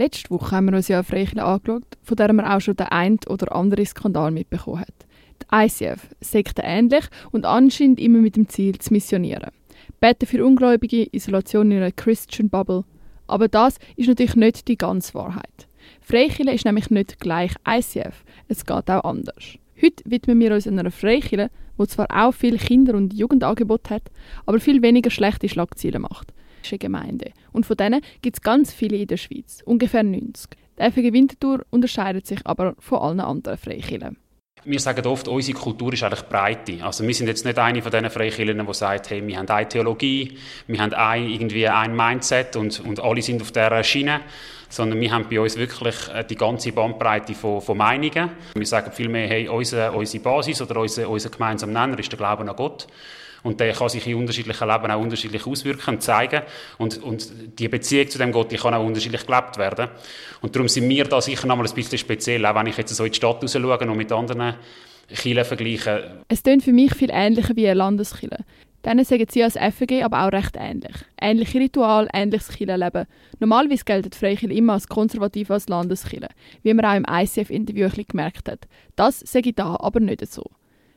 Letzte Woche haben wir uns ja eine Freikirche angeschaut, von der man auch schon den einen oder anderen Skandal mitbekommen hat. Die ICF, Sekte ähnlich und anscheinend immer mit dem Ziel zu missionieren. Beten für Ungläubige, Isolation in einer Christian Bubble. Aber das ist natürlich nicht die ganze Wahrheit. Freikirche ist nämlich nicht gleich ICF, es geht auch anders. Heute widmen wir uns einer Freikirche, die zwar auch viel Kinder- und Jugendangebote hat, aber viel weniger schlechte Schlagzeilen macht. Gemeinde. Und von denen gibt es ganz viele in der Schweiz, ungefähr 90. Die FG Winterthur unterscheidet sich aber von allen anderen Freikirchen. Wir sagen oft, unsere Kultur ist eigentlich breite. Also wir sind jetzt nicht eine von diesen Freikirchen, die sagt, hey, wir haben eine Theologie, wir haben ein, irgendwie ein Mindset und, und alle sind auf dieser Schiene, sondern wir haben bei uns wirklich äh, die ganze Bandbreite von, von Meinungen. Wir sagen vielmehr, hey, unsere, unsere Basis oder unser, unser gemeinsamer Nenner ist der Glauben an Gott. Und der kann sich in unterschiedlichen Leben auch unterschiedlich auswirken und zeigen. Und, und die Beziehung zu dem Gott, die kann auch unterschiedlich gelebt werden. Und darum sind wir da sicher noch mal ein bisschen speziell, auch wenn ich jetzt so in die Stadt raus schaue und mit anderen Kirchen vergleiche. Es klingt für mich viel ähnlicher wie eine Landeskirche. Denen sagen sie als FG aber auch recht ähnlich. Ähnliche Ritual, ähnliches Kirchenleben. Normalerweise gelten Freikirchen immer als konservativ als Landeskirche, wie man auch im ICF-Interview gemerkt hat. Das sage ich da aber nicht so.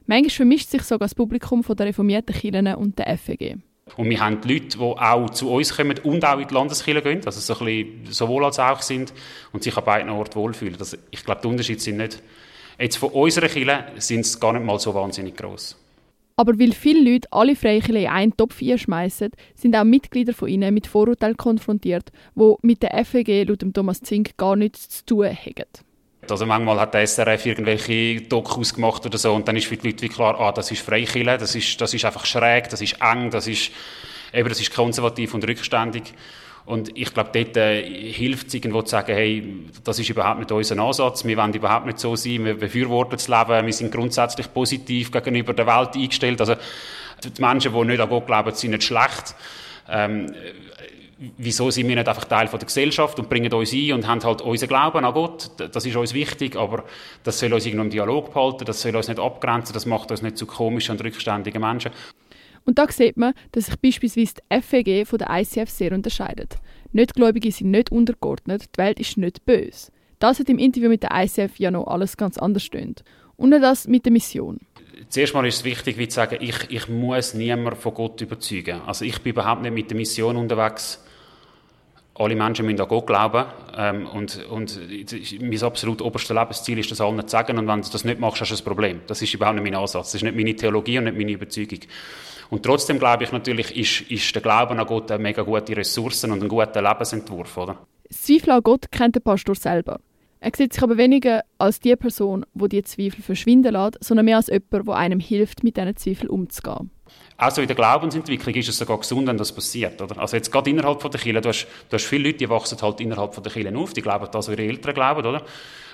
Manchmal vermischt sich sogar das Publikum von der reformierten Kirchen und der FEG. Und wir haben Leute, die auch zu uns kommen und auch in die Landeskirche gehen, also so ein bisschen sowohl als auch sind und sich an beiden Orten wohlfühlen. Das, ich glaube, die Unterschiede sind nicht, jetzt von unserer Kirche sind es gar nicht mal so wahnsinnig groß. Aber weil viele Leute alle Freikirchen in einen Topf einschmeißen, sind auch Mitglieder von ihnen mit Vorurteilen konfrontiert, die mit der FEG laut Thomas Zink gar nichts zu tun haben. Also manchmal hat der SRF irgendwelche Dokus gemacht oder so und dann ist für die Leute wie klar, ah, das ist Freikirche, das ist, das ist einfach schräg, das ist eng, das ist, eben, das ist konservativ und rückständig. Und ich glaube, dort äh, hilft es irgendwo zu sagen, hey, das ist überhaupt nicht unser Ansatz, wir wollen überhaupt nicht so sein, wir befürworten das Leben, wir sind grundsätzlich positiv gegenüber der Welt eingestellt. Also die Menschen, die nicht an Gott glauben, sind nicht schlecht. Ähm, wieso sind wir nicht einfach Teil von der Gesellschaft und bringen uns ein und haben halt unseren Glauben an Gott. Das ist uns wichtig, aber das soll uns irgendwie im Dialog behalten, das soll uns nicht abgrenzen, das macht uns nicht zu komischen und rückständigen Menschen. Und da sieht man, dass sich beispielsweise die FEG von der ICF sehr unterscheidet. Nichtgläubige sind nicht untergeordnet, die Welt ist nicht böse. Das hat im Interview mit der ICF ja noch alles ganz anders stöhnt. Und das mit der Mission. Zuerst mal ist es wichtig, wie zu sagen, ich, ich muss niemanden von Gott überzeugen. Also ich bin überhaupt nicht mit der Mission unterwegs, alle Menschen müssen an Gott glauben. Ähm, und, und mein absolut oberstes Lebensziel ist, das allen zu sagen. Und wenn du das nicht machst, hast du ein Problem. Das ist überhaupt nicht mein Ansatz. Das ist nicht meine Theologie und nicht meine Überzeugung. Und trotzdem glaube ich natürlich, ist, ist der Glauben an Gott eine mega gute Ressource und ein guter Lebensentwurf, oder? Zweifel an Gott kennt der Pastor selber. Er sieht sich aber weniger als die Person, die die Zweifel verschwinden lässt, sondern mehr als jemand, der einem hilft, mit diesen Zweifeln umzugehen. Also in der Glaubensentwicklung ist es sogar gesund, wenn das passiert. Oder? Also jetzt gerade innerhalb von der Kirche, du hast, du hast viele Leute, die wachsen halt innerhalb von der Kirche auf, die glauben das, was ihre Eltern glauben, oder?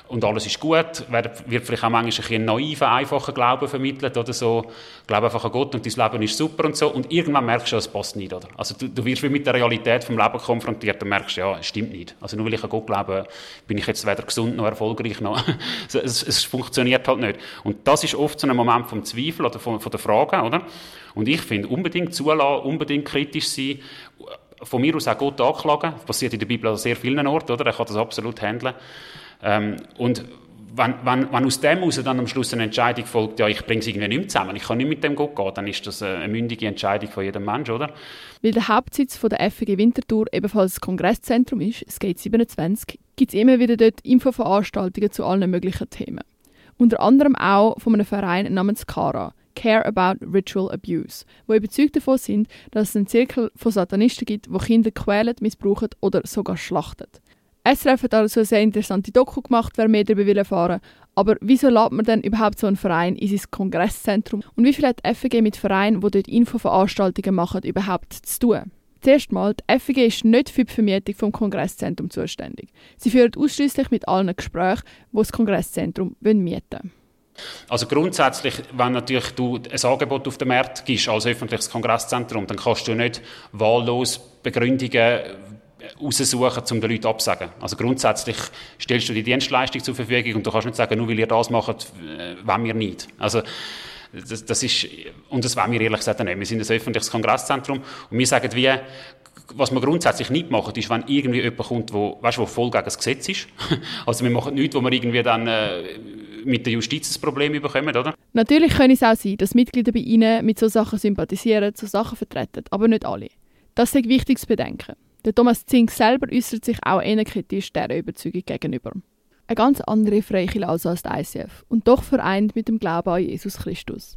Und alles ist gut, wird vielleicht auch manchmal ein bisschen naiven, einfachen Glauben vermittelt oder so, glaube einfach an Gott und dein Leben ist super und so und irgendwann merkst du, es passt nicht, oder? Also du, du wirst mit der Realität vom Leben konfrontiert und merkst, ja, es stimmt nicht. Also nur weil ich an Gott glaube, bin ich jetzt weder gesund noch erfolgreich noch. es, es, funktioniert halt nicht. Und das ist oft so ein Moment vom Zweifel oder von, von der Frage, oder? Und ich finde, unbedingt zulassen, unbedingt kritisch sein, von mir aus auch Gott anklagen, das passiert in der Bibel an sehr vielen Orten, oder? Er kann das absolut handeln. Ähm, und wenn, wenn, wenn aus dem heraus dann am Schluss eine Entscheidung folgt, ja, ich bringe es irgendwie nicht mehr zusammen, ich kann nicht mit dem Gott gehen, dann ist das eine mündige Entscheidung von jedem Menschen, oder? Weil der Hauptsitz von der FG Winterthur ebenfalls das Kongresszentrum ist, es geht 27, gibt es immer wieder dort Infoveranstaltungen zu allen möglichen Themen. Unter anderem auch von einem Verein namens CARA, Care About Ritual Abuse, wo überzeugt davon sind, dass es einen Zirkel von Satanisten gibt, wo Kinder quälen, missbrauchen oder sogar schlachten. SRF hat also eine sehr interessante Doku gemacht, wer mehr darüber will erfahren Aber wieso lädt man denn überhaupt so einen Verein in sein Kongresszentrum? Und wie viel hat die FG mit Vereinen, die dort Infoveranstaltungen machen, überhaupt zu tun? Zuerst mal, die FG ist nicht für die Vermietung vom Kongresszentrum zuständig. Sie führt ausschließlich mit allen Gesprächen, die das Kongresszentrum mieten wollen. Also grundsätzlich, wenn natürlich du ein Angebot auf den Markt gibst als öffentliches Kongresszentrum, dann kannst du nicht wahllos Begründungen raussuchen, um den Leuten abzusagen. Also grundsätzlich stellst du die Dienstleistung zur Verfügung und du kannst nicht sagen, nur weil ihr das macht, äh, wollen wir nicht. Also das, das ist, und das wollen wir ehrlich gesagt nicht. Wir sind ein öffentliches Kongresszentrum und wir sagen wie, was wir grundsätzlich nicht machen, ist, wenn irgendwie jemand kommt, wo, weißt, wo voll gegen das Gesetz ist. also wir machen nichts, wo wir irgendwie dann äh, mit der Justiz ein Problem bekommen, oder? Natürlich kann es auch sein, dass Mitglieder bei Ihnen mit solchen Sachen sympathisieren, so Sachen vertreten, aber nicht alle. Das ist wichtig zu bedenken. Der Thomas Zink selber äußert sich auch eher kritisch dieser Überzeugung gegenüber. Eine ganz andere Freikirche also als die ICF und doch vereint mit dem Glauben an Jesus Christus.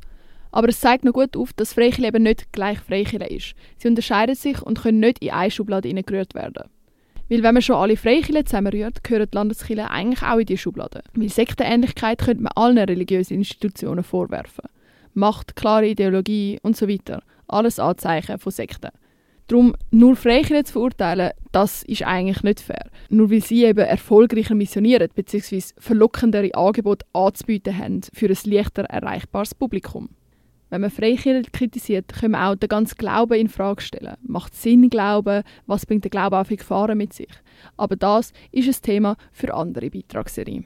Aber es zeigt noch gut auf, dass Freikirche eben nicht gleich Freikirche ist. Sie unterscheiden sich und können nicht in eine Schublade hineingerührt werden. Weil wenn man schon alle Freikirchen zusammenrührt, gehören die Landeskirchen eigentlich auch in diese Schublade. Weil Sektenähnlichkeit könnte man allen religiösen Institutionen vorwerfen. Macht, klare Ideologie und so weiter. Alles Anzeichen von Sekten. Darum, nur Freikirchen zu verurteilen, das ist eigentlich nicht fair. Nur weil sie eben erfolgreicher missionieren bzw. verlockendere Angebote anzubieten haben für ein leichter erreichbares Publikum. Wenn man Freikirche kritisiert, können wir auch den ganzen Glauben in Frage stellen. Macht Sinn Glauben? Was bringt der Glaube auch für Gefahren mit sich? Aber das ist ein Thema für andere Beitragsserien.